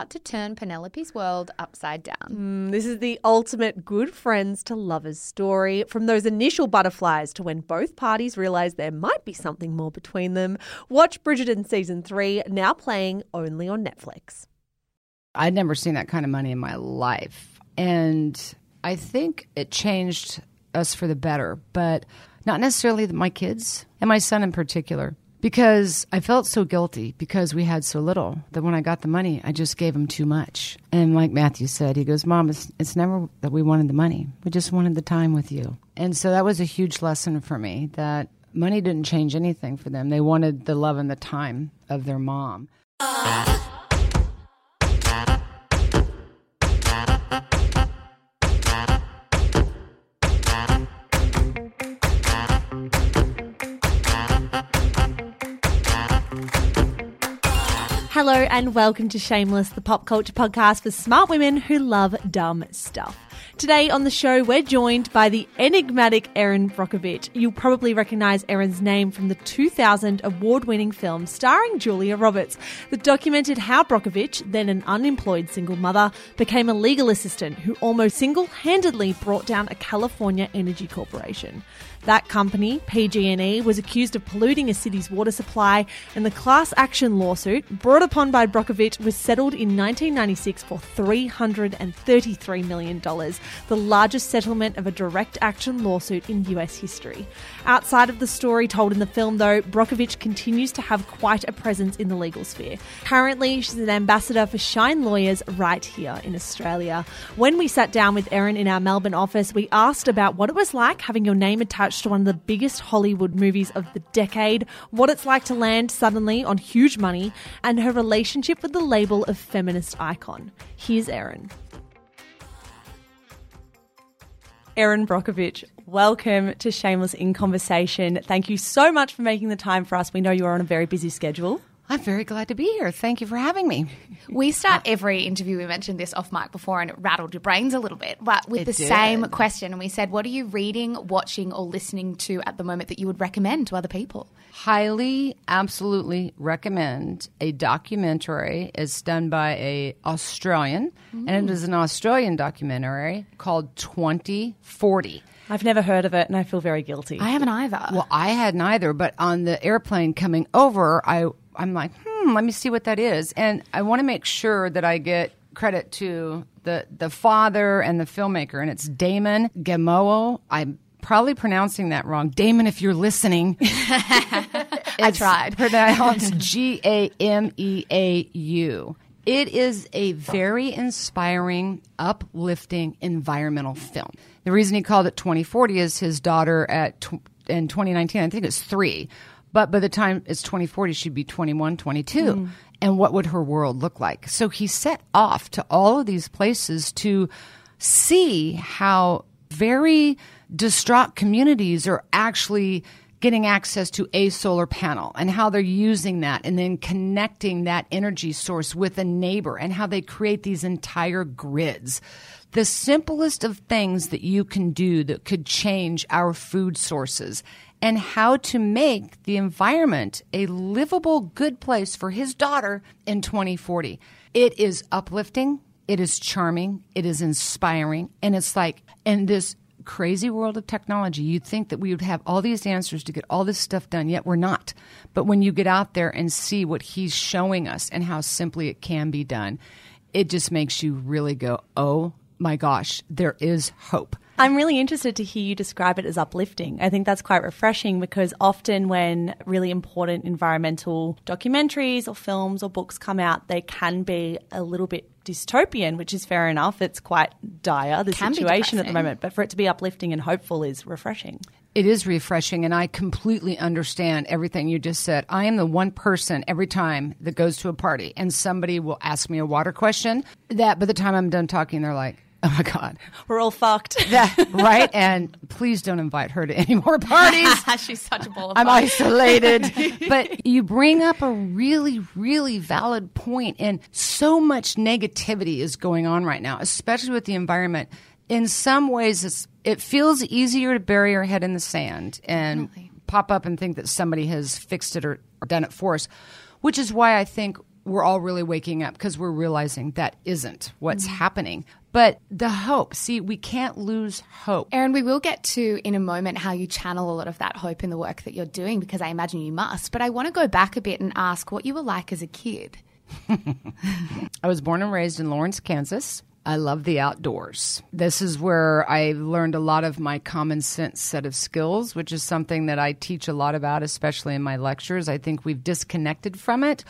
to turn Penelope's world upside down. Mm, this is the ultimate good friends to lovers story. From those initial butterflies to when both parties realize there might be something more between them. Watch Bridgerton season three, now playing only on Netflix. I'd never seen that kind of money in my life. And I think it changed us for the better, but not necessarily my kids and my son in particular because I felt so guilty because we had so little that when I got the money, I just gave him too much. And like Matthew said, he goes, Mom, it's, it's never that we wanted the money. We just wanted the time with you. And so that was a huge lesson for me that money didn't change anything for them. They wanted the love and the time of their mom. Hello and welcome to Shameless, the pop culture podcast for smart women who love dumb stuff. Today on the show, we're joined by the enigmatic Erin Brockovich. You'll probably recognize Erin's name from the 2000 award winning film starring Julia Roberts that documented how Brockovich, then an unemployed single mother, became a legal assistant who almost single handedly brought down a California energy corporation. That company, PG&E, was accused of polluting a city's water supply, and the class action lawsuit brought upon by Brockovich was settled in 1996 for $333 million, the largest settlement of a direct action lawsuit in US history. Outside of the story told in the film, though, Brockovich continues to have quite a presence in the legal sphere. Currently, she's an ambassador for Shine Lawyers right here in Australia. When we sat down with Erin in our Melbourne office, we asked about what it was like having your name attached to one of the biggest Hollywood movies of the decade, what it's like to land suddenly on huge money, and her relationship with the label of feminist icon. Here's Erin. Erin Brockovich, welcome to Shameless in Conversation. Thank you so much for making the time for us. We know you are on a very busy schedule. I'm very glad to be here. Thank you for having me. We start every interview, we mentioned this off mic before, and it rattled your brains a little bit, but with It the did. same question. And we said, What are you reading, watching, or listening to at the moment that you would recommend to other people? Highly, absolutely recommend a documentary. It's done by a Australian, and it mm. is an Australian documentary called 2040. I've never heard of it and I feel very guilty. I haven't either. Well, I hadn't either, but on the airplane coming over, I I'm like, hmm, let me see what that is, and I want to make sure that I get credit to the the father and the filmmaker, and it's Damon Gameau. I'm probably pronouncing that wrong. Damon, if you're listening, I tried. pronounced G A M E A U. It is a very inspiring, uplifting environmental film. The reason he called it 2040 is his daughter at tw- in 2019, I think it's three, but by the time it's 2040, she'd be 21, 22. Hmm. And what would her world look like? So he set off to all of these places to see how very distraught communities are actually getting access to a solar panel and how they're using that and then connecting that energy source with a neighbor and how they create these entire grids. The simplest of things that you can do that could change our food sources and how to make the environment a livable, good place for his daughter in 2040. It is uplifting. It is charming. It is inspiring. And it's like, in this crazy world of technology, you'd think that we would have all these answers to get all this stuff done, yet we're not. But when you get out there and see what he's showing us and how simply it can be done, it just makes you really go, oh my gosh, there is hope. I'm really interested to hear you describe it as uplifting. I think that's quite refreshing because often when really important environmental documentaries or films or books come out, they can be a little bit dystopian, which is fair enough. It's quite dire, the Can situation at the moment. But for it to be uplifting and hopeful is refreshing. It is refreshing, and I completely understand everything you just said. I am the one person every time that goes to a party and somebody will ask me a water question that by the time I'm done talking, they're like, oh my God. We're all fucked. That, right? And please don't invite her to any more parties. She's such a ball of I'm isolated. but you bring up a really, really valid point, and so much negativity is going on right now, especially with the environment. In some ways, it's, it feels easier to bury your head in the sand and pop up and think that somebody has fixed it or, or done it for us, which is why I think we're all really waking up because we're realizing that isn't what's mm-hmm. happening. But the hope, see, we can't lose hope. Erin, we will get to in a moment how you channel a lot of that hope in the work that you're doing because I imagine you must. But I want to go back a bit and ask what you were like as a kid. I was born and raised in Lawrence, Kansas. I love the outdoors. This is where I learned a lot of my common sense set of skills, which is something that I teach a lot about, especially in my lectures. I think we've disconnected from it,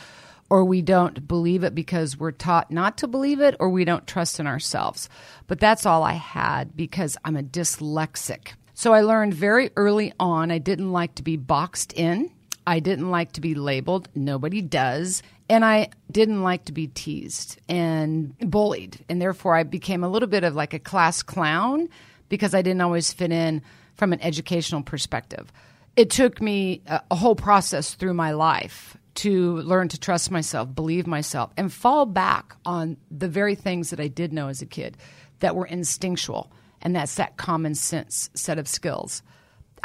or we don't believe it because we're taught not to believe it, or we don't trust in ourselves. But that's all I had because I'm a dyslexic. So I learned very early on I didn't like to be boxed in. I didn't like to be labeled. Nobody does. And I didn't like to be teased and bullied. And therefore, I became a little bit of like a class clown because I didn't always fit in from an educational perspective. It took me a, whole process through my life to learn to trust myself, believe myself, and fall back on the very things that I did know as a kid that were instinctual. And that's that common sense set of skills.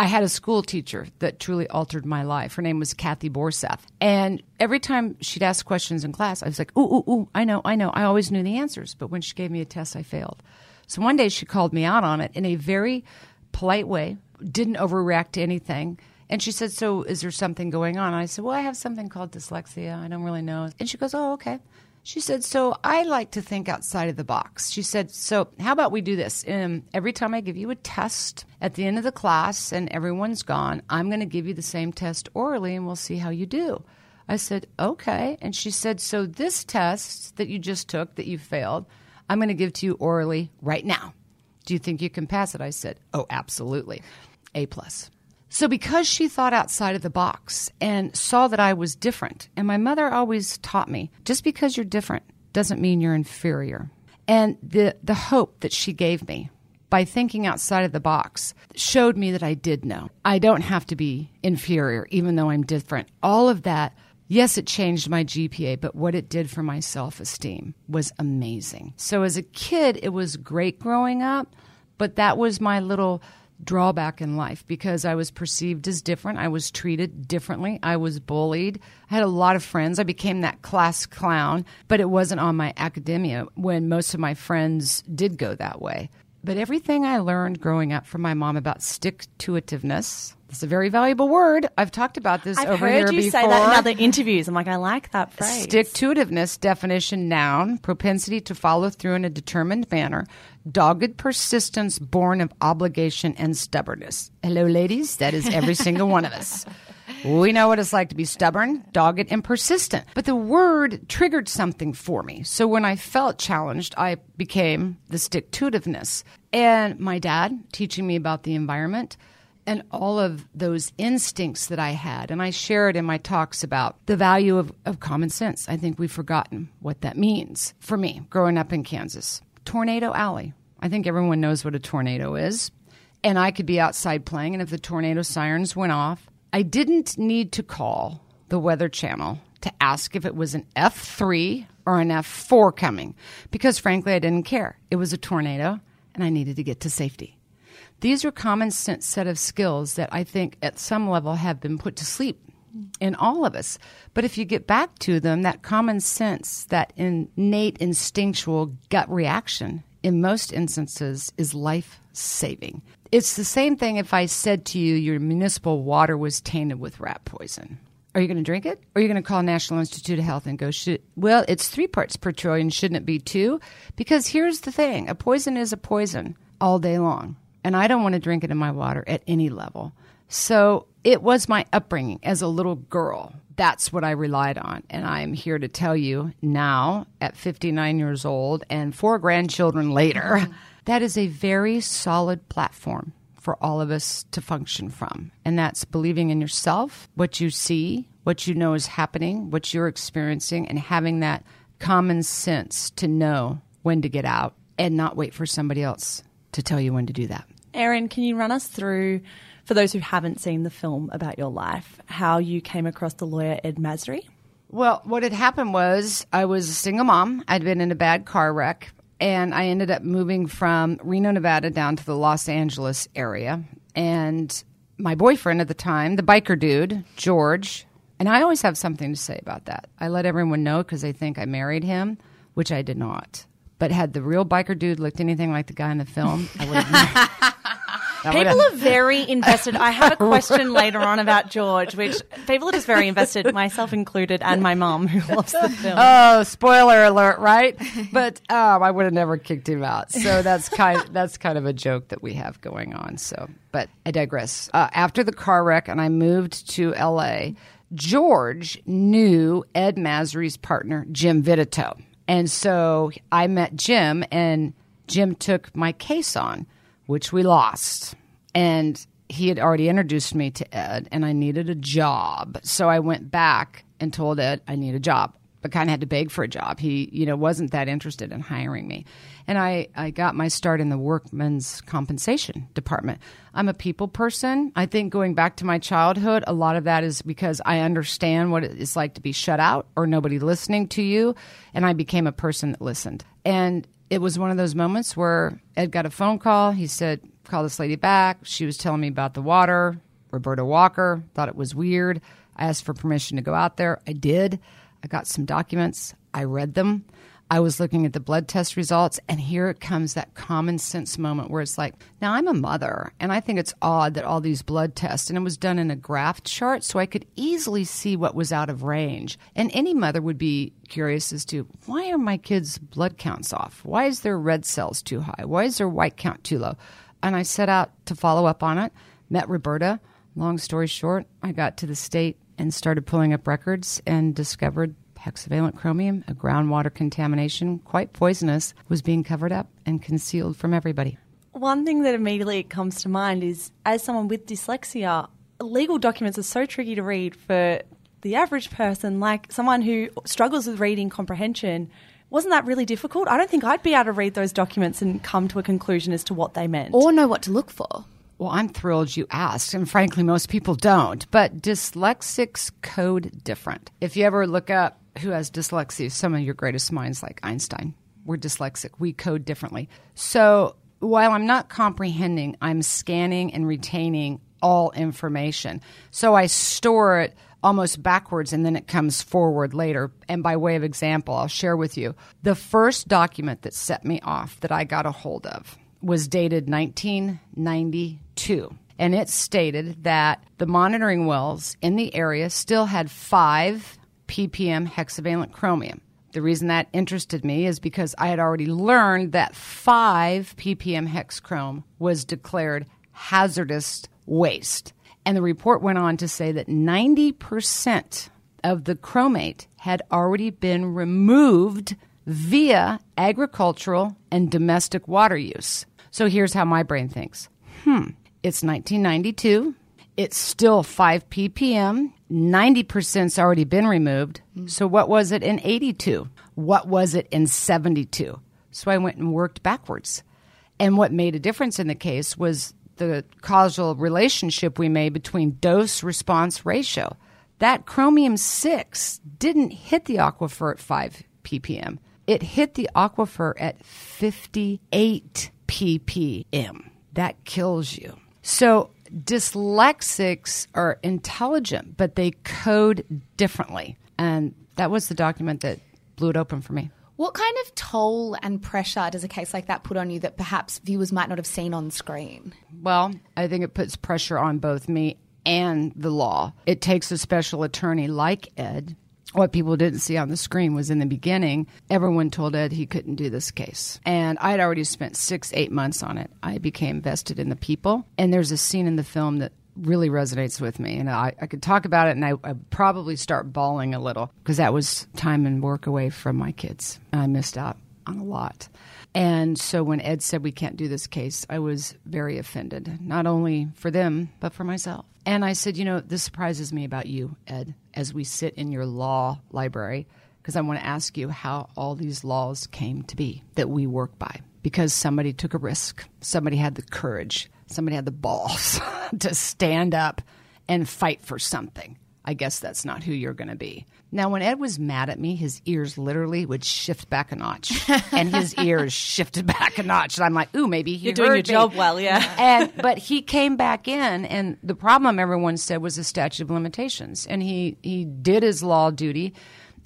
I had a school teacher that truly altered my life. Her name was Kathy Borseth. And every time she'd ask questions in class, I was like, ooh, ooh, ooh, I know, I know. I always knew the answers. But when she gave me a test, I failed. So one day she called me out on it in a very polite way, didn't overreact to anything. And she said, So is there something going on? I said, Well, I have something called dyslexia. I don't really know. And she goes, Oh, okay. She said, So I like to think outside of the box. She said, So how about we do this? Um, every time I give you a test at the end of the class and everyone's gone, I'm going to give you the same test orally and we'll see how you do. I said, Okay. And she said, So this test that you just took that you failed, I'm going to give to you orally right now. Do you think you can pass it? I said, Oh, absolutely. A plus. So, because she thought outside of the box and saw that I was different, and my mother always taught me just because you're different doesn't mean you're inferior. And the, the hope that she gave me by thinking outside of the box showed me that I did know. I don't have to be inferior, even though I'm different. All of that, yes, it changed my GPA, but what it did for my self esteem was amazing. So, as a kid, it was great growing up, but that was my little drawback in life because I was perceived as different. I was treated differently. I was bullied. I had a lot of friends. I became that class clown, but it wasn't on my academia when most of my friends did go that way. But everything I learned growing up from my mom about stick to itiveness, it's a very valuable word. I've talked about this I've over heard here you say that in other interviews. I'm like, I like that phrase. Stick to itiveness definition noun, propensity to follow through in a determined manner, dogged persistence born of obligation and stubbornness. Hello, ladies. That is every single one of us. We know what it's like to be stubborn, dogged, and persistent. But the word triggered something for me. So when I felt challenged, I became the stick to itiveness. And my dad teaching me about the environment and all of those instincts that I had. And I share it in my talks about the value of, of common sense. I think we've forgotten what that means for me growing up in Kansas. Tornado Alley. I think everyone knows what a tornado is. And I could be outside playing, and if the tornado sirens went off, I didn't need to call the Weather Channel to ask if it was an F3 or an F4 coming, because frankly, I didn't care. It was a tornado, and I needed to get to safety. These are common sense set of skills that I think at some level have been put to sleep in all of us. But if you get back to them, that common sense, that innate instinctual gut reaction in most instances is life saving. It's the same thing if I said to you your municipal water was tainted with rat poison. Are you going to drink it? Or are you going to call National Institute of Health and go, Should, well, it's three parts per trillion. Shouldn't it be two? Because here's the thing a poison is a poison all day long. And I don't want to drink it in my water at any level. So it was my upbringing as a little girl. That's what I relied on. And I am here to tell you now, at 59 years old and four grandchildren later, mm-hmm. That is a very solid platform for all of us to function from. And that's believing in yourself, what you see, what you know is happening, what you're experiencing, and having that common sense to know when to get out and not wait for somebody else to tell you when to do that. Erin, can you run us through, for those who haven't seen the film about your life, how you came across the lawyer Ed Masry? Well, what had happened was I was a single mom. I'd been in a bad car wreck, and I ended up moving from Reno, Nevada down to the Los Angeles area. And my boyfriend at the time, the biker dude, George, and I always have something to say about that. I let everyone know because they think I married him, which I did not. But had the real biker dude looked anything like the guy in the film, I would have. People are very invested. I have a question later on about George, which people are just very invested, myself included, and my mom who loves the film. Oh, spoiler alert, right? But um, I would have never kicked him out. So that's kind that's kind of a joke that we have going on. So, but I digress. Uh, after the car wreck, and I moved to L.A. George knew Ed Masry's partner, Jim Vititoe. And so I met Jim, and Jim took my case on, which we lost. And he had already introduced me to Ed, and I needed a job. So I went back and told Ed I need a job, but kind of had to beg for a job. He, you know, wasn't that interested in hiring me. And I, I got my start in the workman's compensation department. I'm a people person. I think going back to my childhood, a lot of that is because I understand what it's like to be shut out or nobody listening to you. And I became a person that listened. And it was one of those moments where Ed got a phone call. He said, Call this lady back. She was telling me about the water. Roberta Walker thought it was weird. I asked for permission to go out there. I did. I got some documents. I read them. I was looking at the blood test results, and here it comes that common sense moment where it's like, now I'm a mother, and I think it's odd that all these blood tests, and it was done in a graph chart, so I could easily see what was out of range. And any mother would be curious as to why are my kids' blood counts off? Why is their red cells too high? Why is their white count too low? And I set out to follow up on it, met Roberta. Long story short, I got to the state and started pulling up records and discovered hexavalent chromium, a groundwater contamination, quite poisonous, was being covered up and concealed from everybody. One thing that immediately comes to mind is as someone with dyslexia, legal documents are so tricky to read for the average person, like someone who struggles with reading comprehension. Wasn't that really difficult? I don't think I'd be able to read those documents and come to a conclusion as to what they meant. Or know what to look for. Well, I'm thrilled you asked, and frankly, most people don't. But dyslexics code different. If you ever look up who has dyslexia, some of your greatest minds, like Einstein, we're dyslexic. We code differently. So while I'm not comprehending, I'm scanning and retaining all information. So I store it almost backwards and then it comes forward later. And by way of example, I'll share with you the first document that set me off that I got a hold of was dated 1992. And it stated that the monitoring wells in the area still had five ppm hexavalent chromium. The reason that interested me is because I had already learned that 5 ppm hex chrome was declared hazardous waste. And the report went on to say that 90% of the chromate had already been removed via agricultural and domestic water use. So here's how my brain thinks hmm, it's 1992. It's still 5 ppm. 90%'s already been removed. Mm-hmm. So what was it in 82? What was it in 72? So I went and worked backwards. And what made a difference in the case was the causal relationship we made between dose response ratio. That chromium 6 didn't hit the aquifer at 5 ppm. It hit the aquifer at 58 ppm. That kills you. So dyslexics are intelligent, but they code differently. And that was the document that blew it open for me. What kind of toll and pressure does a case like that put on you that perhaps viewers might not have seen on screen? Well, I think it puts pressure on both me and the law. It takes a special attorney like Ed. What people didn't see on the screen was in the beginning, everyone told Ed he couldn't do this case. And I had already spent six, eight months on it. I became vested in the people. And there's a scene in the film that really resonates with me. And I, I could talk about it and I, I'd probably start bawling a little because that was time and work away from my kids. I missed out on a lot. And so when Ed said we can't do this case, I was very offended, not only for them, but for myself. And I said, you know, this surprises me about you, Ed, as we sit in your law library, because I want to ask you how all these laws came to be that we work by. Because somebody took a risk, somebody had the courage, somebody had the balls to stand up and fight for something. I guess that's not who you're going to be. Now, when Ed was mad at me, his ears literally would shift back a notch, and his ears shifted back a notch. And I'm like, "Ooh, maybe he You're doing your job well, yeah. and but he came back in, and the problem everyone said was the statute of limitations, and he he did his law duty,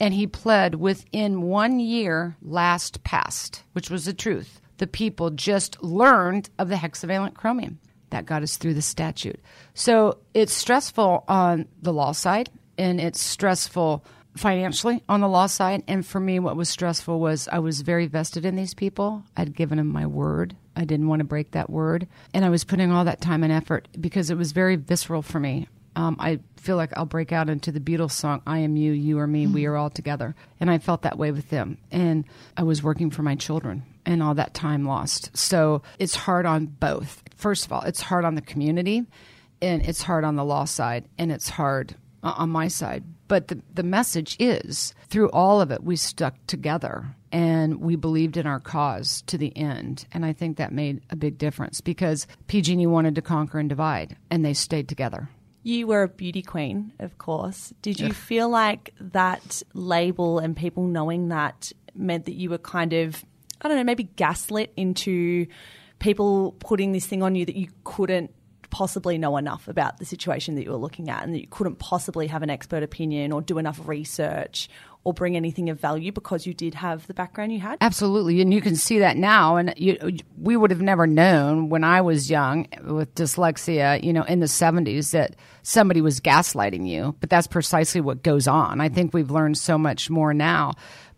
and he pled within one year last passed, which was the truth. The people just learned of the hexavalent chromium that got us through the statute. So it's stressful on the law side, and it's stressful financially on the law side. And for me, what was stressful was I was very vested in these people. I'd given them my word. I didn't want to break that word. And I was putting all that time and effort because it was very visceral for me. Um, I feel like I'll break out into the Beatles song, I am you, you are me, we are all together. And I felt that way with them. And I was working for my children and all that time lost. So it's hard on both. First of all, it's hard on the community and it's hard on the law side and it's hard on my side. But the, the message is through all of it, we stuck together and we believed in our cause to the end. And I think that made a big difference because PG&E wanted to conquer and divide and they stayed together. You were a beauty queen, of course. Did you feel like that label and people knowing that meant that you were kind of, I don't know, maybe gaslit into people putting this thing on you that you couldn't possibly know enough about the situation that you were looking at and that you couldn't possibly have an expert opinion or do enough research or bring anything of value because you did have the background you had? Absolutely, and you can see that now. And you, we would have never known when I was young with dyslexia, you know, in the '70s that somebody was gaslighting you. But that's precisely what goes on. I think we've learned so much more now.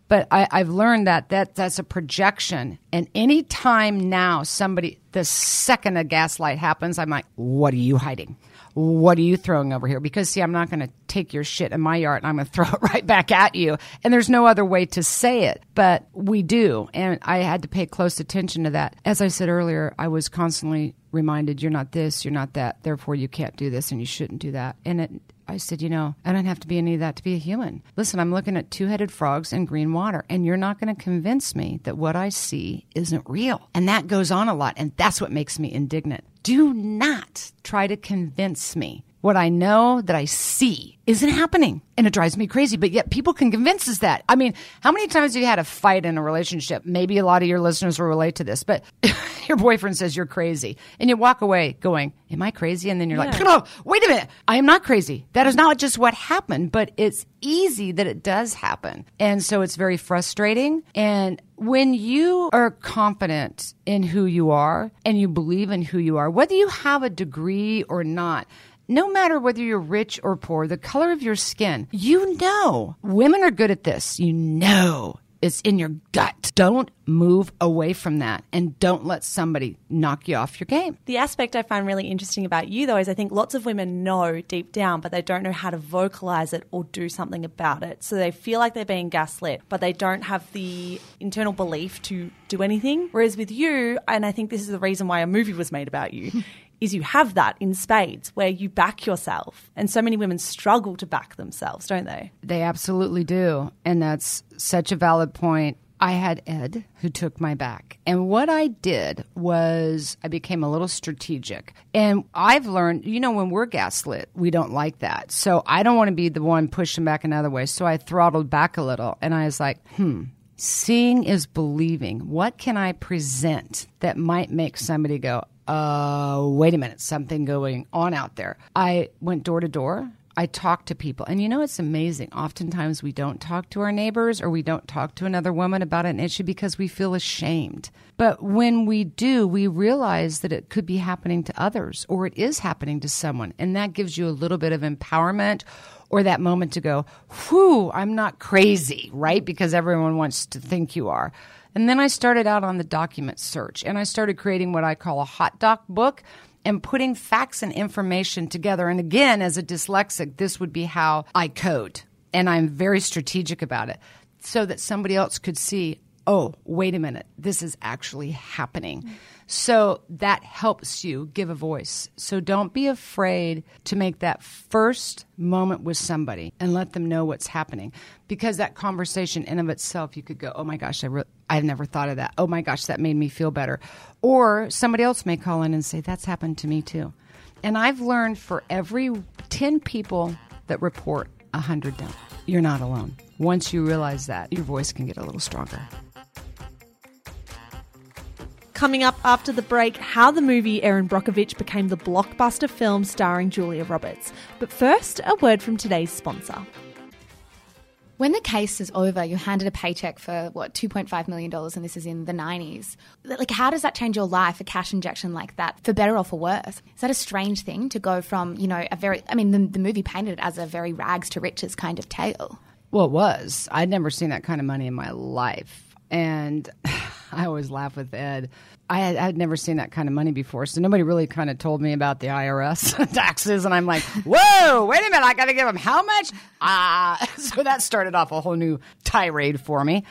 But I, I've learned that, that that's a projection. And any time now somebody, the second a gaslight happens, I'm like, what are you hiding? What are you throwing over here? Because see, I'm not going to take your shit in my yard and I'm going to throw it right back at you. And there's no other way to say it, but we do. And I had to pay close attention to that. As I said earlier, I was constantly reminded, you're not this, you're not that, therefore you can't do this and you shouldn't do that. And it, I said, you know, I don't have to be any of that to be a human. Listen, I'm looking at two headed frogs and green water, and you're not going to convince me that what I see isn't real. And that goes on a lot, and that's what makes me indignant. Do not try to convince me what I know that I see isn't happening. And it drives me crazy, but yet people can convince us that. I mean, how many times have you had a fight in a relationship? Maybe a lot of your listeners will relate to this, but your boyfriend says you're crazy and you walk away going, Am I crazy? And then you're like, No, wait a minute. I am not crazy. That is not just what happened, but it's easy that it does happen. And so it's very frustrating. And when you are confident in who you are and you believe in who you are, whether you have a degree or not, no matter whether you're rich or poor, the color of your skin, you know. Women are good at this. You know. It's in your gut. Don't move away from that and don't let somebody knock you off your game. The aspect I find really interesting about you, though, is I think lots of women know deep down, but they don't know how to vocalize it or do something about it. So they feel like they're being gaslit, but they don't have the internal belief to do anything. Whereas with you, and I think this is the reason why a movie was made about you. Is you have that in spades where you back yourself. And so many women struggle to back themselves, don't they? They absolutely do. And that's such a valid point. I had Ed who took my back. And what I did was I became a little strategic. And I've learned, you know, when we're gaslit, we don't like that. So I don't want to be the one pushing back another way. So I throttled back a little and I was like, hmm, seeing is believing. What can I present that might make somebody go, uh, wait a minute, something going on out there? I went door to door. I talked to people. And you know, it's amazing. Oftentimes we don't talk to our neighbors or we don't talk to another woman about an issue because we feel ashamed. But when we do, we realize that it could be happening to others or it is happening to someone. And that gives you a little bit of empowerment or that moment to go, whew, I'm not crazy, right? Because everyone wants to think you are. And then I started out on the document search and I started creating what I call a hot doc book and putting facts and information together. And again, as a dyslexic, this would be how I code. And I'm very strategic about it so that somebody else could see oh, wait a minute, this is actually happening. So that helps you give a voice. So don't be afraid to make that first moment with somebody and let them know what's happening. Because that conversation in of itself, you could go, oh my gosh, I re- I've never thought of that. Oh my gosh, that made me feel better. Or somebody else may call in and say, that's happened to me too. And I've learned for every 10 people that report, 100 don't. You're not alone. Once you realize that, your voice can get a little stronger. Coming up after the break, how the movie Erin Brockovich became the blockbuster film starring Julia Roberts. But first, a word from today's sponsor. When the case is over, you're handed a paycheck for what $2.5 million, and this is in the 90s. Like, how does that change your life? A cash injection like that, for better or for worse? Is that a strange thing to go from, you know, a very, I mean, the, the movie painted it as a very rags to riches kind of tale. Well, it was. I'd never seen that kind of money in my life. And I always laugh with Ed. I had, I had never seen that kind of money before, so nobody really kind of told me about the IRS taxes, and I'm like, "Whoa, wait a minute! I got to give them how much?" Ah, so that started off a whole new tirade for me.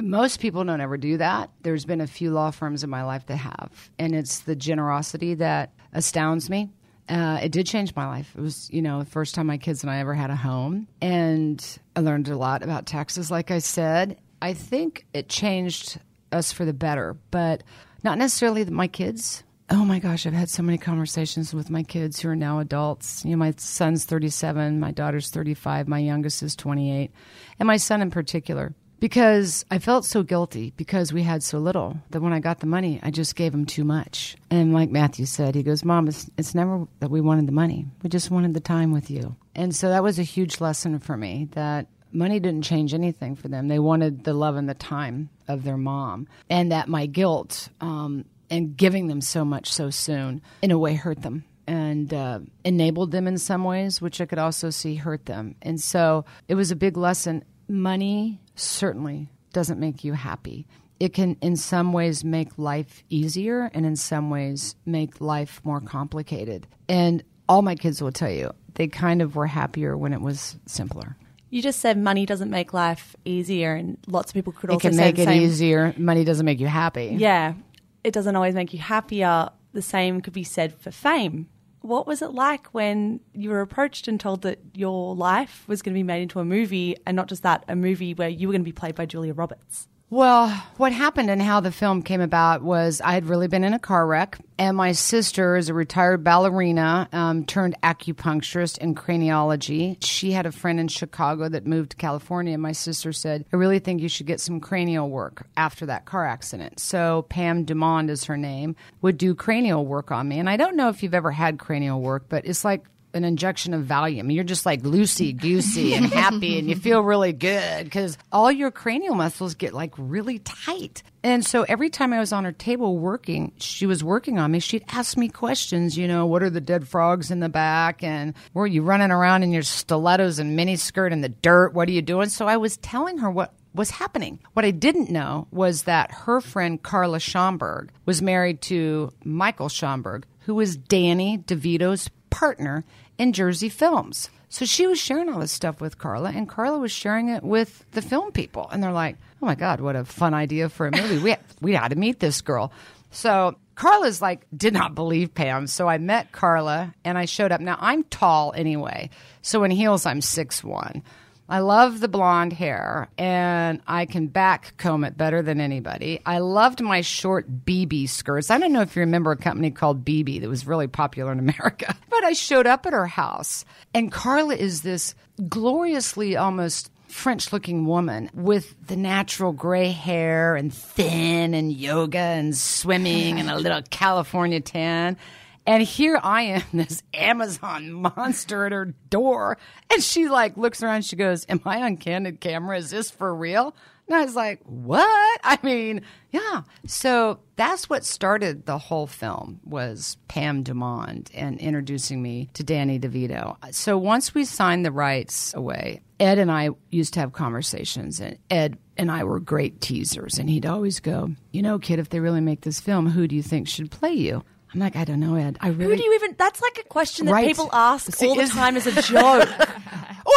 Most people don't ever do that. There's been a few law firms in my life that have, and it's the generosity that astounds me. Uh, it did change my life. It was, you know, the first time my kids and I ever had a home, and I learned a lot about taxes. Like I said, I think it changed us for the better, but not necessarily my kids. Oh my gosh, I've had so many conversations with my kids who are now adults. You know, my son's 37, my daughter's 35, my youngest is 28, and my son in particular. Because I felt so guilty because we had so little that when I got the money, I just gave him too much. And like Matthew said, he goes, Mom, it's, it's never that we wanted the money. We just wanted the time with you. And so that was a huge lesson for me that money didn't change anything for them. They wanted the love and the time of their mom, and that my guilt um, and giving them so much so soon, in a way, hurt them and uh, enabled them in some ways, which I could also see hurt them. And so it was a big lesson. Money certainly doesn't make you happy. It can, in some ways, make life easier, and in some ways, make life more complicated. And all my kids will tell you, they kind of were happier when it was simpler. You just said money doesn't make life easier, and lots of people could also. It can make it same. easier. Money doesn't make you happy. Yeah, it doesn't always make you happier. The same could be said for fame. What was it like when you were approached and told that your life was going to be made into a movie, and not just that, a movie where you were going to be played by Julia Roberts? Well, what happened and how the film came about was I had really been in a car wreck, and my sister is a retired ballerina um, turned acupuncturist in craniology. She had a friend in Chicago that moved to California, and my sister said, I really think you should get some cranial work after that car accident. So Pam Dumond is her name, would do cranial work on me. And I don't know if you've ever had cranial work, but it's like an injection of Valium. You're just like loosey goosey and happy, and you feel really good because all your cranial muscles get like really tight. And so every time I was on her table working, she was working on me. She'd ask me questions. You know, what are the dead frogs in the back? And were you running around in your stilettos and miniskirt in the dirt? What are you doing? So I was telling her what was happening. What I didn't know was that her friend Carla Shamberg was married to Michael Shamberg, who was Danny DeVito's partner in Jersey Films. So she was sharing all this stuff with Carla, and Carla was sharing it with the film people. And they're like, oh my God, what a fun idea for a movie. we, we had to meet this girl. So Carla's like, did not believe Pam. So I met Carla and I showed up. Now I'm tall anyway. So in heels, I'm six one. I love the blonde hair and I can back comb it better than anybody. I loved my short bebe skirts. I don't know if you remember a company called bebe that was really popular in America, but I showed up at her house and Carla is this gloriously almost French looking woman with the natural gray hair and thin and yoga and swimming and a little California tan. And here I am, this Amazon monster at her door. And she like looks around, she goes, Am I on candid camera? Is this for real? And I was like, What? I mean, yeah. So that's what started the whole film was Pam Dumond and introducing me to Danny DeVito. So once we signed the rights away, Ed and I used to have conversations and Ed and I were great teasers and he'd always go, You know, kid, if they really make this film, who do you think should play you? I'm like, I don't know, Ed. I really Who do you even? That's like a question that Right. people ask all the time as a joke.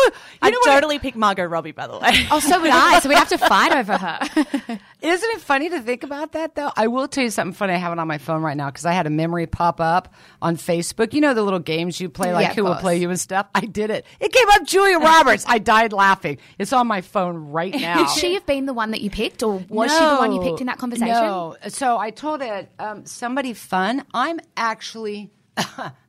You I'd know what? totally pick Margot Robbie, by the way. Oh, so would I. So we'd have to fight over her. Isn't it funny to think about that though? I will tell you something funny. I have it on my phone right now because I had a memory pop up on Facebook. You know the little games you play, like Yeah, of who will play you and stuff. I did it. It came up Julia Roberts. I died laughing. It's on my phone right now. Would she have been the one that you picked, or was she the one you picked in that conversation? No. So I told it um, somebody fun. I'm actually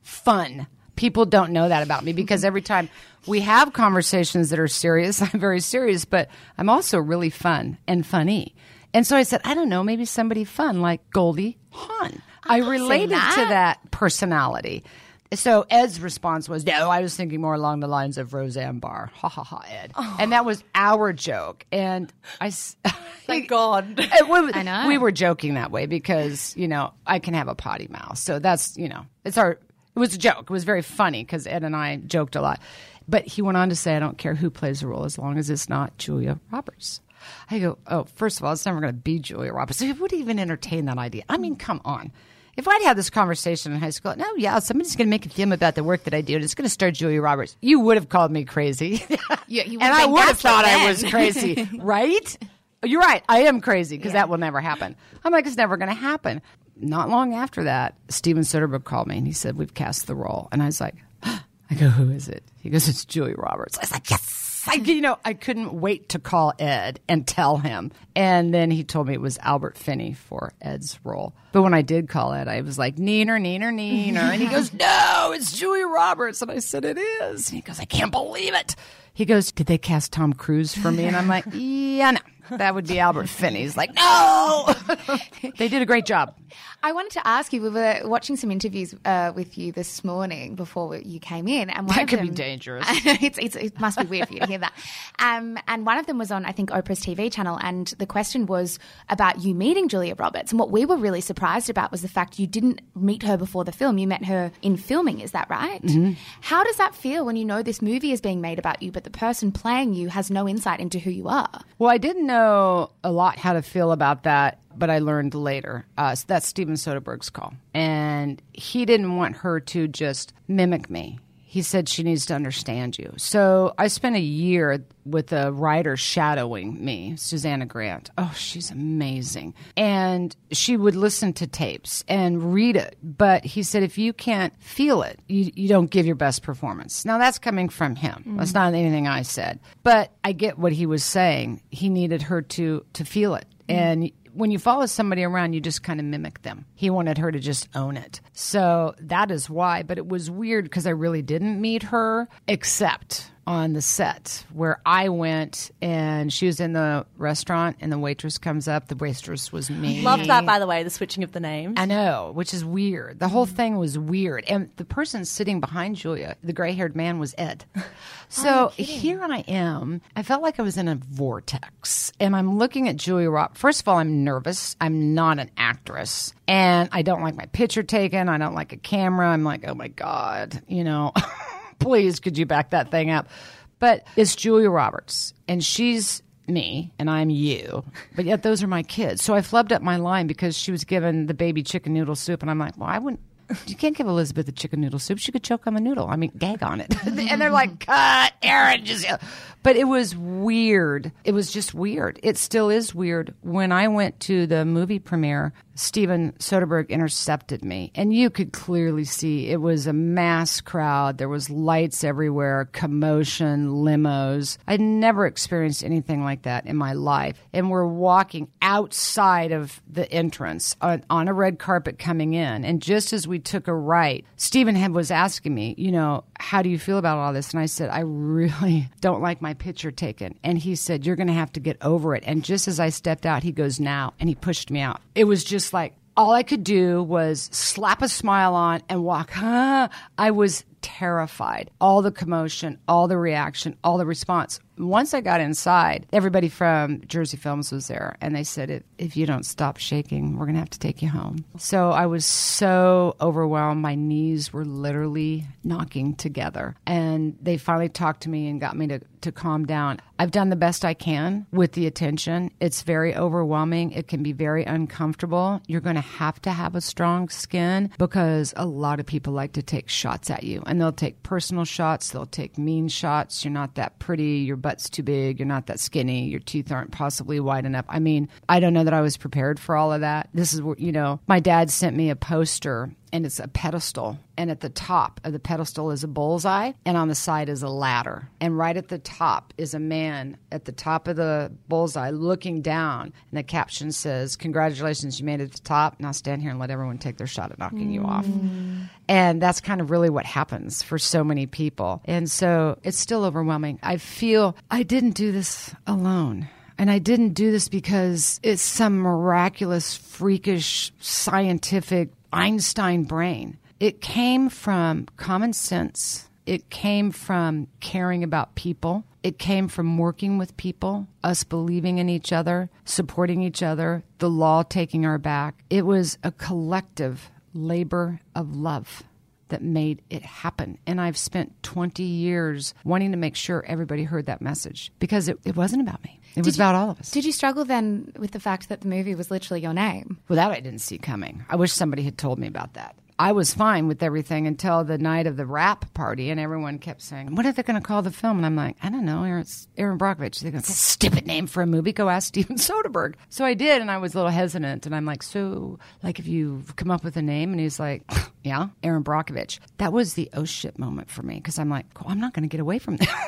fun. People don't know that about me because every time we have conversations that are serious, I'm very serious, but I'm also really fun and funny. And so I said, I don't know, maybe somebody fun like Goldie Hawn. I related to that. that personality. So Ed's response was, "No, I was thinking more along the lines of Roseanne Barr." Ha ha ha, Ed. Oh. And that was our joke. And I, Thank God. I know. We were joking that way because, you know, I can have a potty mouth. So that's, you know, it's our, it was a joke. It was very funny because Ed and I joked a lot. But he went on to say, I don't care who plays the role as long as it's not Julia Roberts. I go, oh, first of all, it's never going to be Julia Roberts. Who would even entertain that idea? I mean, come on. If I'd had this conversation in high school, no, yeah, somebody's going to make a film about the work that I do, and it's going to star Julia Roberts. You would have called me crazy. Yeah, you and I would have thought I was crazy, right? You're right. I am crazy because that will never happen. I'm like, it's never going to happen. Not long after that, Steven Soderbergh called me and he said, "We've cast the role," and I was like, "I go, who is it?" He goes, "It's Julie Roberts." I was like, "Yes." I, you know, I couldn't wait to call Ed and tell him. And then he told me it was Albert Finney for Ed's role. But when I did call Ed, I was like, Neener, Neener, Neener. And he goes, No, it's Julie Roberts. And I said, It is. And he goes, I can't believe it. He goes, Did they cast Tom Cruise for me? And I'm like, Yeah, no. That would be Albert Finney's like, No. they did a great job. I wanted to ask you. We were watching some interviews uh, with you this morning before you came in, and one That of could be dangerous. it's, it's, it must be weird for you to hear that. Um, and one of them was on, I think, Oprah's TV channel, and the question was about you meeting Julia Roberts. And what we were really surprised about was the fact you didn't meet her before the film. You met her in filming. Is that right? Mm-hmm. How does that feel when you know this movie is being made about you, but the person playing you has no insight into who you are? Well, I didn't know a lot how to feel about that, but I learned later. Uh, so that's Steven Soderbergh's call. And he didn't want her to just mimic me. He said she needs to understand you. So I spent a year with a writer shadowing me, Susanna Grant. Oh, she's amazing. And she would listen to tapes and read it. But he said, if you can't feel it, you, you don't give your best performance. Now, that's coming from him. Mm-hmm. That's not anything I said. But I get what he was saying. He needed her to, to feel it. Mm-hmm. And when you follow somebody around, you just kind of mimic them. He wanted her to just own it. So that is why. But it was weird because I really didn't meet her except on the set where I went and she was in the restaurant and the waitress comes up. The waitress was me. Loved that, by the way, the switching of the names. I know, which is weird. The whole thing was weird. And the person sitting behind Julia, the gray haired man, was Ed. So here I am. I felt like I was in a vortex. And I'm looking at Julia Rock. First of all, I'm nervous. I'm not an actress. And I don't like my picture taken. I don't like a camera. I'm like, oh my God, you know, please could you back that thing up? But it's Julia Roberts. And she's me and I'm you, but yet those are my kids. So I flubbed up my line because she was given the baby chicken noodle soup, and I'm like, well, I wouldn't. You can't give Elizabeth the chicken noodle soup. She could choke on the noodle. I mean, gag on it. and they're like, cut, Erin, just. But it was weird. It was just weird. It still is weird. When I went to the movie premiere, Steven Soderbergh intercepted me, and you could clearly see it was a mass crowd. There was lights everywhere, commotion, limos. I'd never experienced anything like that in my life. And we're walking outside of the entrance on, on a red carpet coming in, and just as we took a right, Steven was asking me, you know, how do you feel about all this? And I said, I really don't like my picture taken. And he said, You're going to have to get over it. And just as I stepped out, he goes, Now. And he pushed me out. It was just like, all I could do was slap a smile on and walk. I was terrified. All the commotion, all the reaction, all the response. Once I got inside, everybody from Jersey Films was there, and they said, if, if you don't stop shaking, we're going to have to take you home. So I was so overwhelmed. My knees were literally knocking together. And they finally talked to me and got me to, to calm down. I've done the best I can with the attention. It's very overwhelming. It can be very uncomfortable. You're going to have to have a strong skin because a lot of people like to take shots at you and they'll take personal shots. They'll take mean shots. You're not that pretty. Your butt's too big. You're not that skinny. Your teeth aren't possibly wide enough. I mean, I don't know that I was prepared for all of that. This is, you know, my dad sent me a poster and it's a pedestal. And at the top of the pedestal is a bullseye, and on the side is a ladder. And right at the top is a man at the top of the bullseye looking down. And the caption says, Congratulations, you made it to the top. Now stand here and let everyone take their shot at knocking you off. Mm. And that's kind of really what happens for so many people. And so it's still overwhelming. I feel I didn't do this alone. And I didn't do this because it's some miraculous, freakish, scientific Einstein brain. It came from common sense. It came from caring about people. It came from working with people, us believing in each other, supporting each other, the law taking our back. It was a collective labor of love that made it happen. And I've spent 20 years wanting to make sure everybody heard that message because it, it wasn't about me. It was you- about all of us. Did you struggle then with the fact that the movie was literally your name? Well, that I didn't see coming. I wish somebody had told me about that. I was fine with everything until the night of the wrap party, and everyone kept saying, "What are they going to call the film?" And I'm like, "I don't know. Erin, it's Erin Brockovich. They're going to stupid name for a movie. Go ask Steven Soderbergh." So I did, and I was a little hesitant. And I'm like, "So, like, if you come up with a name?" And he's like, "Yeah, Erin Brockovich." That was the oh shit moment for me because I'm like, oh, "I'm not going to get away from this."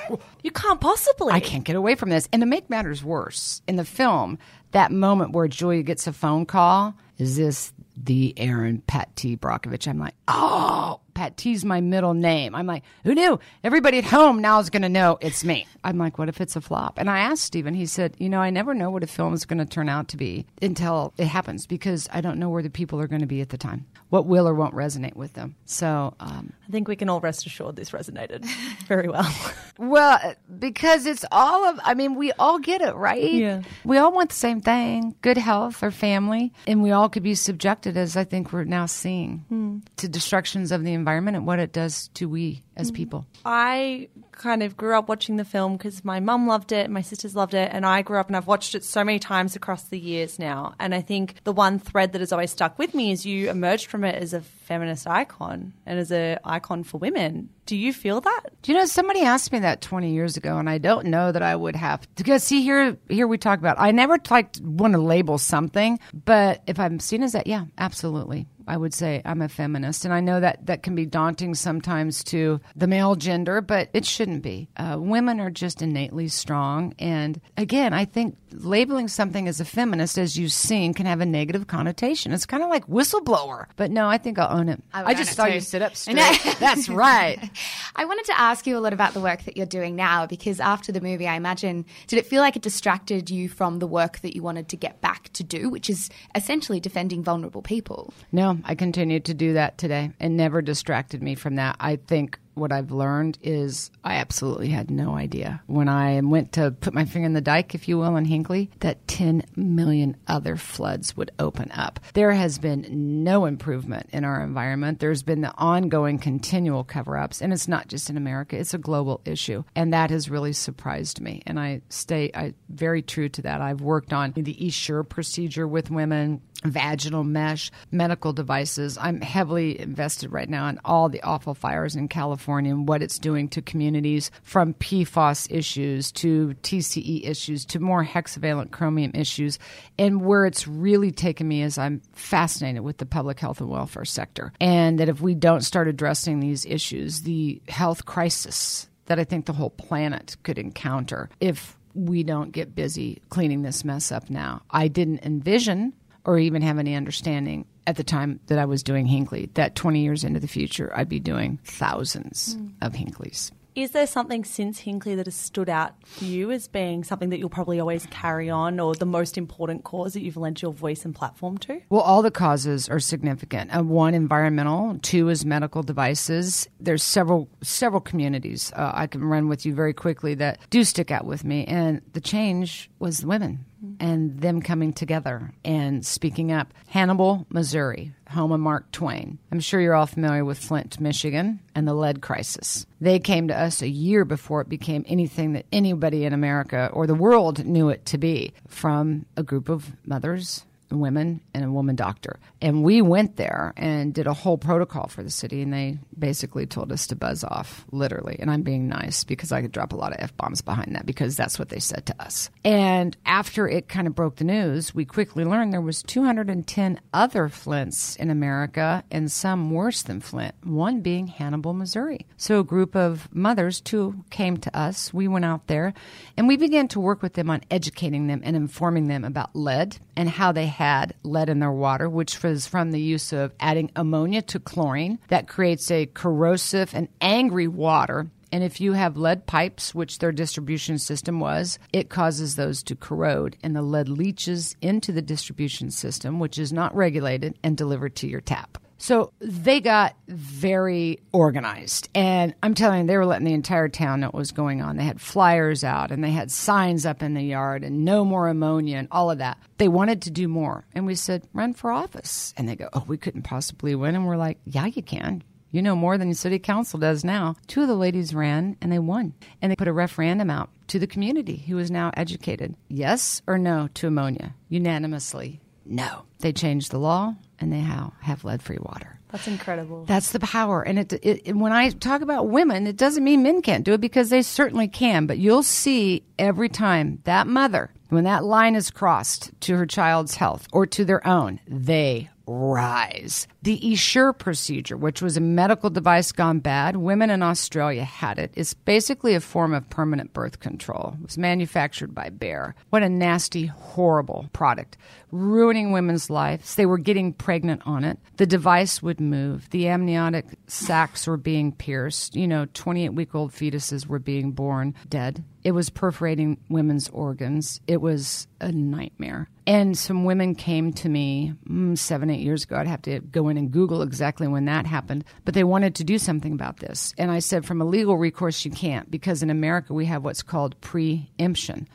You can't possibly. I can't get away from this. And to make matters worse, in the film, that moment where Julia gets a phone call, is this the Erin Pat T. Brockovich? I'm like, oh, Pattee's my middle name. I'm like, who knew? Everybody at home now is going to know it's me. I'm like, what if it's a flop? And I asked Steven, he said, you know, I never know what a film is going to turn out to be until it happens because I don't know where the people are going to be at the time, what will or won't resonate with them. So, um, I think we can all rest assured this resonated very well. Well, because it's all of, I mean, we all get it, right? Yeah. We all want the same thing good health or family. And we all could be subjected, as I think we're now seeing, to destructions of the environment and what it does to we as mm-hmm. people. I kind of grew up watching the film because my mum loved it, my sisters loved it, and I grew up and I've watched it so many times across the years now. And I think the one thread that has always stuck with me is you emerged from it as a feminist icon and as an icon for women. Do you feel that? Do you know somebody asked me that 20 years ago and I don't know that I would have because see here here we talk about I never like want to label something but if I'm seen as that yeah absolutely I would say I'm a feminist and I know that that can be daunting sometimes to the male gender but it shouldn't be. Uh, women are just innately strong. And again I think labeling something as a feminist as you've seen can have a negative connotation. It's kind of like whistleblower. But no I think I'll own it. I I, just saw too. you sit up straight. That's right. I wanted to ask you a lot about the work that you're doing now because after the movie, I imagine, did it feel like it distracted you from the work that you wanted to get back to do, which is essentially defending vulnerable people? No, I continued to do that today and never distracted me from that. I think what I've learned is I absolutely had no idea when I went to put my finger in the dike, if you will, in Hinkley, that 10 million other floods would open up. There has been no improvement in our environment. There's been the ongoing continual cover ups, and it's not just in America, it's a global issue. And that has really surprised me. And I stay I, very true to that. I've worked on the Essure procedure with women vaginal mesh, medical devices. I'm heavily invested right now in all the awful fires in California and what it's doing to communities from PFAS issues to TCE issues to more hexavalent chromium issues. And where it's really taken me is I'm fascinated with the public health and welfare sector. And that if we don't start addressing these issues, the health crisis that I think the whole planet could encounter if we don't get busy cleaning this mess up now. I didn't envision or even have any understanding at the time that I was doing Hinkley that 20 years into the future I'd be doing thousands of Hinkleys. Is there something since Hinkley that has stood out for you as being something that you'll probably always carry on or the most important cause that you've lent your voice and platform to? Well, all the causes are significant. Uh, one, environmental. Two is medical devices. There's several several communities uh, I can run with you very quickly that do stick out with me, and the change was women and them coming together and speaking up. Hannibal, Missouri, home of Mark Twain. I'm sure you're all familiar with Flint, Michigan, and the lead crisis. They came to us a year before it became anything that anybody in America or the world knew it to be from a group of mothers women and a woman doctor. And we went there and did a whole protocol for the city, and they basically told us to buzz off, literally. And I'm being nice because I could drop a lot of F bombs behind that because that's what they said to us. And after it kind of broke the news, we quickly learned there was 210 other Flints in America and some worse than Flint, one being Hannibal, Missouri. So a group of mothers, two came to us. We went out there and we began to work with them on educating them and informing them about lead and how they had lead in their water, which was from the use of adding ammonia to chlorine that creates a corrosive and angry water. And if you have lead pipes, which their distribution system was, it causes those to corrode and the lead leaches into the distribution system, which is not regulated and delivered to your tap. So they got very organized. And I'm telling you, they were letting the entire town know what was going on. They had flyers out and they had signs up in the yard and no more ammonia and all of that. They wanted to do more. And we said, run for office. And they go, oh, we couldn't possibly win. And we're like, yeah, you can. You know more than the city council does now. Two of the ladies ran and they won. And they put a referendum out to the community who is now educated. Yes or no to ammonia? Unanimously, no. They changed the law and they now have lead free water. That's incredible. That's the power. And it, it, when I talk about women, it doesn't mean men can't do it because they certainly can. But you'll see every time that mother, when that line is crossed to her child's health or to their own, they rise. The Essure procedure, which was a medical device gone bad, women in Australia had it. It's basically a form of permanent birth control. It was manufactured by Bayer. What a nasty, horrible product, ruining women's lives. They were getting pregnant on it. The device would move. The amniotic sacs were being pierced. You know, 28 week old fetuses were being born dead. It was perforating women's organs. It was a nightmare. And some women came to me mm, seven, eight years ago. I'd have to go in and Google exactly when that happened. But they wanted to do something about this. And I said, from a legal recourse, you can't, because in America, we have what's called preemption,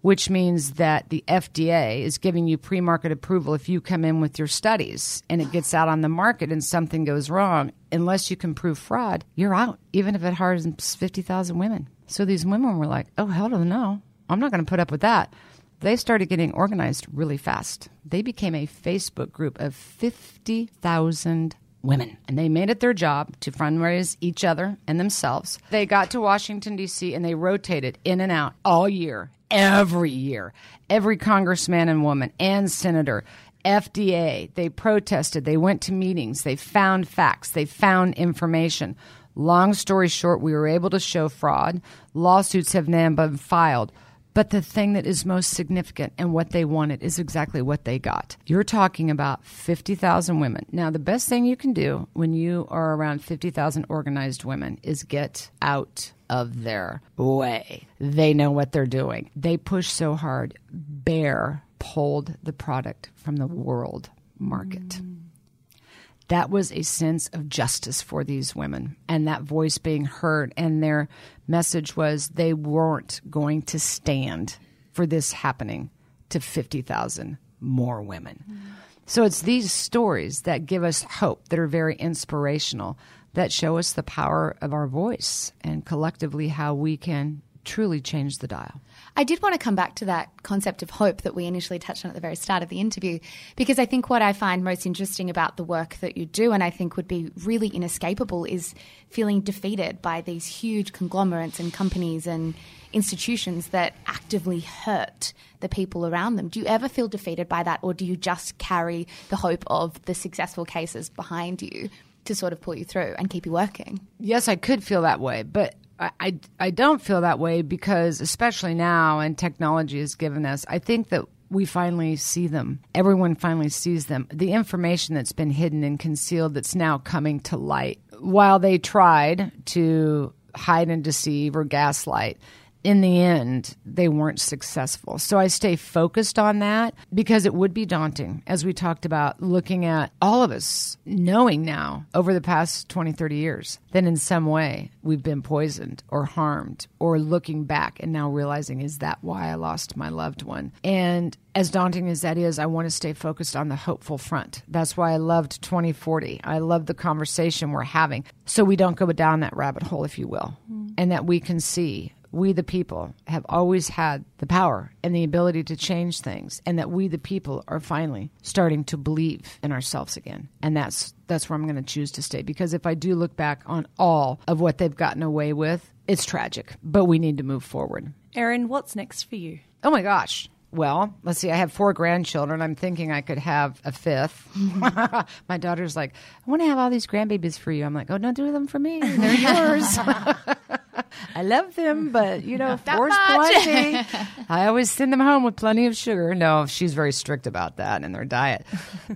which means that the FDA is giving you pre market approval if you come in with your studies and it gets out on the market and something goes wrong. Unless you can prove fraud, you're out, even if it harms 50,000 women. So these women were like, oh, hell no. I'm not going to put up with that. They started getting organized really fast. They became a Facebook group of 50,000 women. And they made it their job to fundraise each other and themselves. They got to Washington, D.C., and they rotated in and out all year, every year. Every congressman and woman and senator FDA, they protested, they went to meetings, they found facts, they found information. Long story short, we were able to show fraud. Lawsuits have now been filed. But the thing that is most significant and what they wanted is exactly what they got. You're talking about 50,000 women. Now, the best thing you can do when you are around 50,000 organized women is get out of their way. They know what they're doing. They push so hard. Bayer pulled the product from the world market. That was a sense of justice for these women and that voice being heard. And their message was they weren't going to stand for this happening to 50,000 more women. Mm. So it's these stories that give us hope, that are very inspirational, that show us the power of our voice and collectively how we can truly change the dial. I did want to come back to that concept of hope that we initially touched on at the very start of the interview, because I think what I find most interesting about the work that you do, and I think would be really inescapable, is feeling defeated by these huge conglomerates and companies and institutions that actively hurt the people around them. Do you ever feel defeated by that, or do you just carry the hope of the successful cases behind you? To sort of pull you through and keep you working. Yes, I could feel that way, but I, I don't feel that way because, especially now, and technology has given us, I think that we finally see them. Everyone finally sees them. The information that's been hidden and concealed that's now coming to light. While they tried to hide and deceive or gaslight, in the end, they weren't successful. So I stay focused on that because it would be daunting, as we talked about, looking at all of us knowing now over the past 20, 30 years that in some way we've been poisoned or harmed, or looking back and now realizing, is that why I lost my loved one? And as daunting as that is, I want to stay focused on the hopeful front. That's why I loved 2040. I love the conversation we're having. So we don't go down that rabbit hole, if you will, mm-hmm. and that we can see we the people have always had the power and the ability to change things and that we the people are finally starting to believe in ourselves again. And that's that's where i'm going to choose to stay. Because if i do look back on all of what they've gotten away with it's tragic. But we need to move forward. Erin, what's next for you? oh my gosh well, let's see. I have four grandchildren. I'm thinking I could have a fifth. My daughter's like, I want to have all these grandbabies for you. I'm like, oh, don't do them for me. They're yours. I love them, but you know, four's plenty. I always send them home with plenty of sugar. No, she's very strict about that in their diet.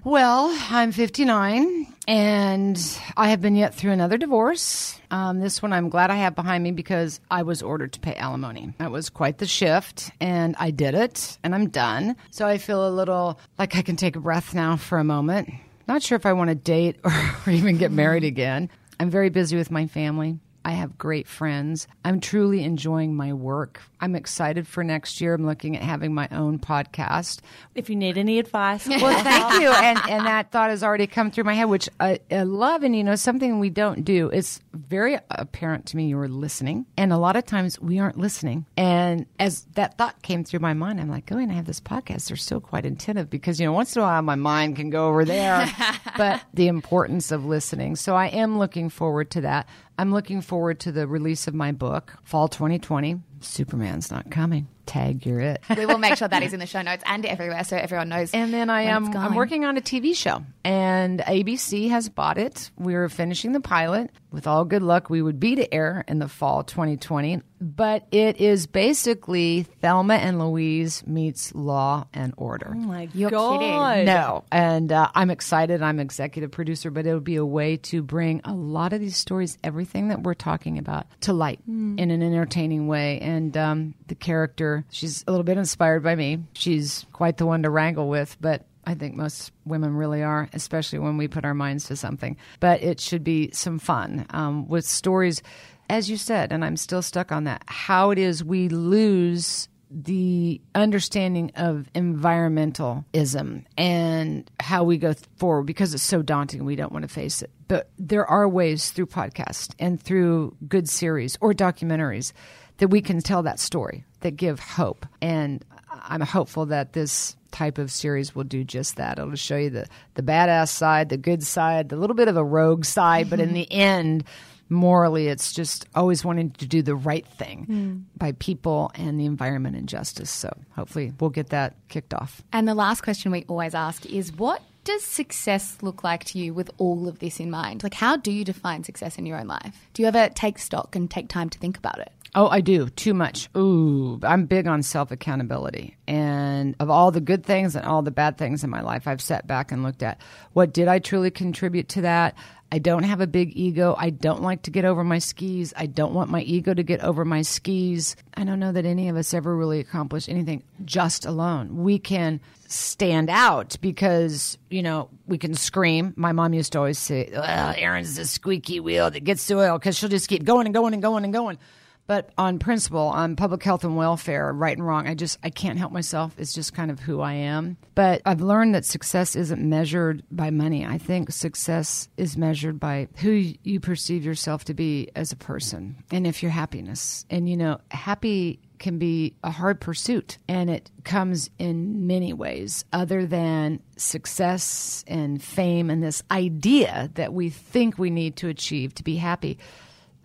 well, I'm 59 and I have been yet through another divorce. Um, this one I'm glad I have behind me because I was ordered to pay alimony. That was quite the shift, and I did it, and I'm done. So I feel a little like I can take a breath now for a moment. Not sure if I want to date or, or even get married again. I'm very busy with my family. I have great friends. I'm truly enjoying my work. I'm excited for next year. I'm looking at having my own podcast. If you need any advice, Well, thank you. And and that thought has already come through my head, which I, I love. And you know, something we don't do. It's very apparent to me you were listening, and a lot of times we aren't listening. And as that thought came through my mind, I'm like, oh, and I have this podcast. They're still quite attentive because you know, once in a while my mind can go over there, but the importance of listening. So I am looking forward to that. I'm looking forward to the release of my book, fall 2020. Superman's not coming. Tag, you're it. we will make sure that is in the show notes and everywhere so everyone knows. And then I am I'm working on a TV show, and ABC has bought it. We're finishing the pilot. With all good luck, we would be to air in the fall 2020. But it is basically Thelma and Louise meets Law and Order. oh my You're God. kidding. No, and uh, I'm excited. I'm executive producer, but it'll be a way to bring a lot of these stories, everything that we're talking about, to light in an entertaining way. And um, the character, she's a little bit inspired by me. She's quite the one to wrangle with, but I think most women really are, especially when we put our minds to something. But it should be some fun um, with stories, as you said, and I'm still stuck on that. How it is we lose the understanding of environmentalism and how we go forward because it's so daunting we don't want to face it. But there are ways through podcast and through good series or documentaries that we can tell that story that give hope. And I'm hopeful that this type of series will do just that. It'll show you the, the badass side, the good side, the little bit of a rogue side, but in the end, morally, it's just always wanting to do the right thing hmm. by people and the environment and justice. So hopefully we'll get that kicked off. And the last question we always ask is what does success look like to you with all of this in mind? Like, how do you define success in your own life? Do you ever take stock and take time to think about it? Oh, I do. Too much. Ooh, I'm big on self accountability. And of all the good things and all the bad things in my life, I've sat back and looked at what did I truly contribute to that? I don't have a big ego. I don't like to get over my skis. I don't want my ego to get over my skis. I don't know that any of us ever really accomplished anything just alone. We can stand out because, you know, we can scream. My mom used to always say, Erin's the squeaky wheel that gets the oil because she'll just keep going and going and going and going. But on principle, on public health and welfare, right and wrong, I just I can't help myself. It's just kind of who I am. But I've learned that success isn't measured by money. I think success is measured by who you perceive yourself to be as a person, and if your happiness. And you know, happy can be a hard pursuit and it comes in many ways other than success and fame and this idea that we think we need to achieve to be happy.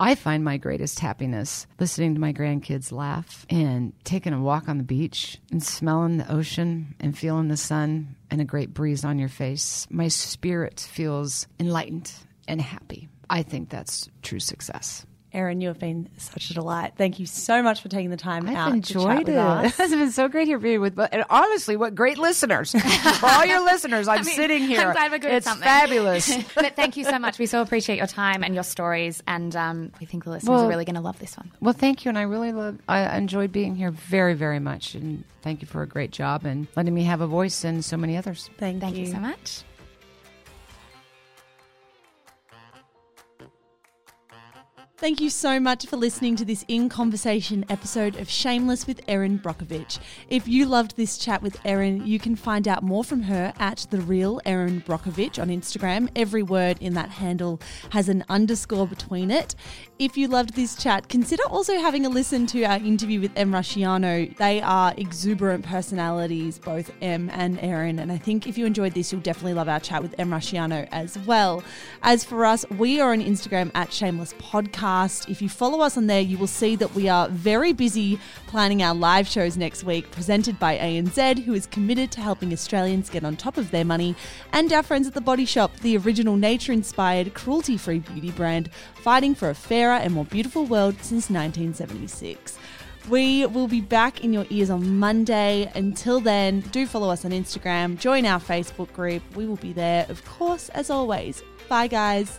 I find my greatest happiness listening to my grandkids laugh and taking a walk on the beach and smelling the ocean and feeling the sun and a great breeze on your face. My spirit feels enlightened and happy. I think that's true success. Erin, you have been such a delight. Thank you so much for taking the time I've out enjoyed to it. chat with us. It's been so great here being with, and honestly, what great listeners! For all your listeners, I'm mean, sitting here. I'm glad we're good at it's something. fabulous. but thank you so much. We so appreciate your time and your stories, and um, we think the listeners Well- are really going to love this one. well, thank you, and I really love. I enjoyed being here very, very much, and thank you for a great job and letting me have a voice and so many others. Thank, Thank you so much. Thank you so much for listening to this in conversation episode of Shameless with Erin Brockovich. If you loved this chat with Erin, you can find out more from her at the real Erin Brockovich on Instagram. Every word in that handle has an underscore between it. If you loved this chat, consider also having a listen to our interview with Em Rusciano. They are exuberant personalities, both Em and Erin, and I think if you enjoyed this, you'll definitely love our chat with Em Rusciano as well. As for us, we are on Instagram at Shameless Podcast. If you follow us on there, you will see that we are very busy planning our live shows next week, presented by ANZ, who is committed to helping Australians get on top of their money, and our friends at The Body Shop, the original nature inspired, cruelty free beauty brand, fighting for a fairer and more beautiful world since 1976. We will be back in your ears on Monday. Until then, do follow us on Instagram, join our Facebook group. We will be there, of course, as always. Bye, guys.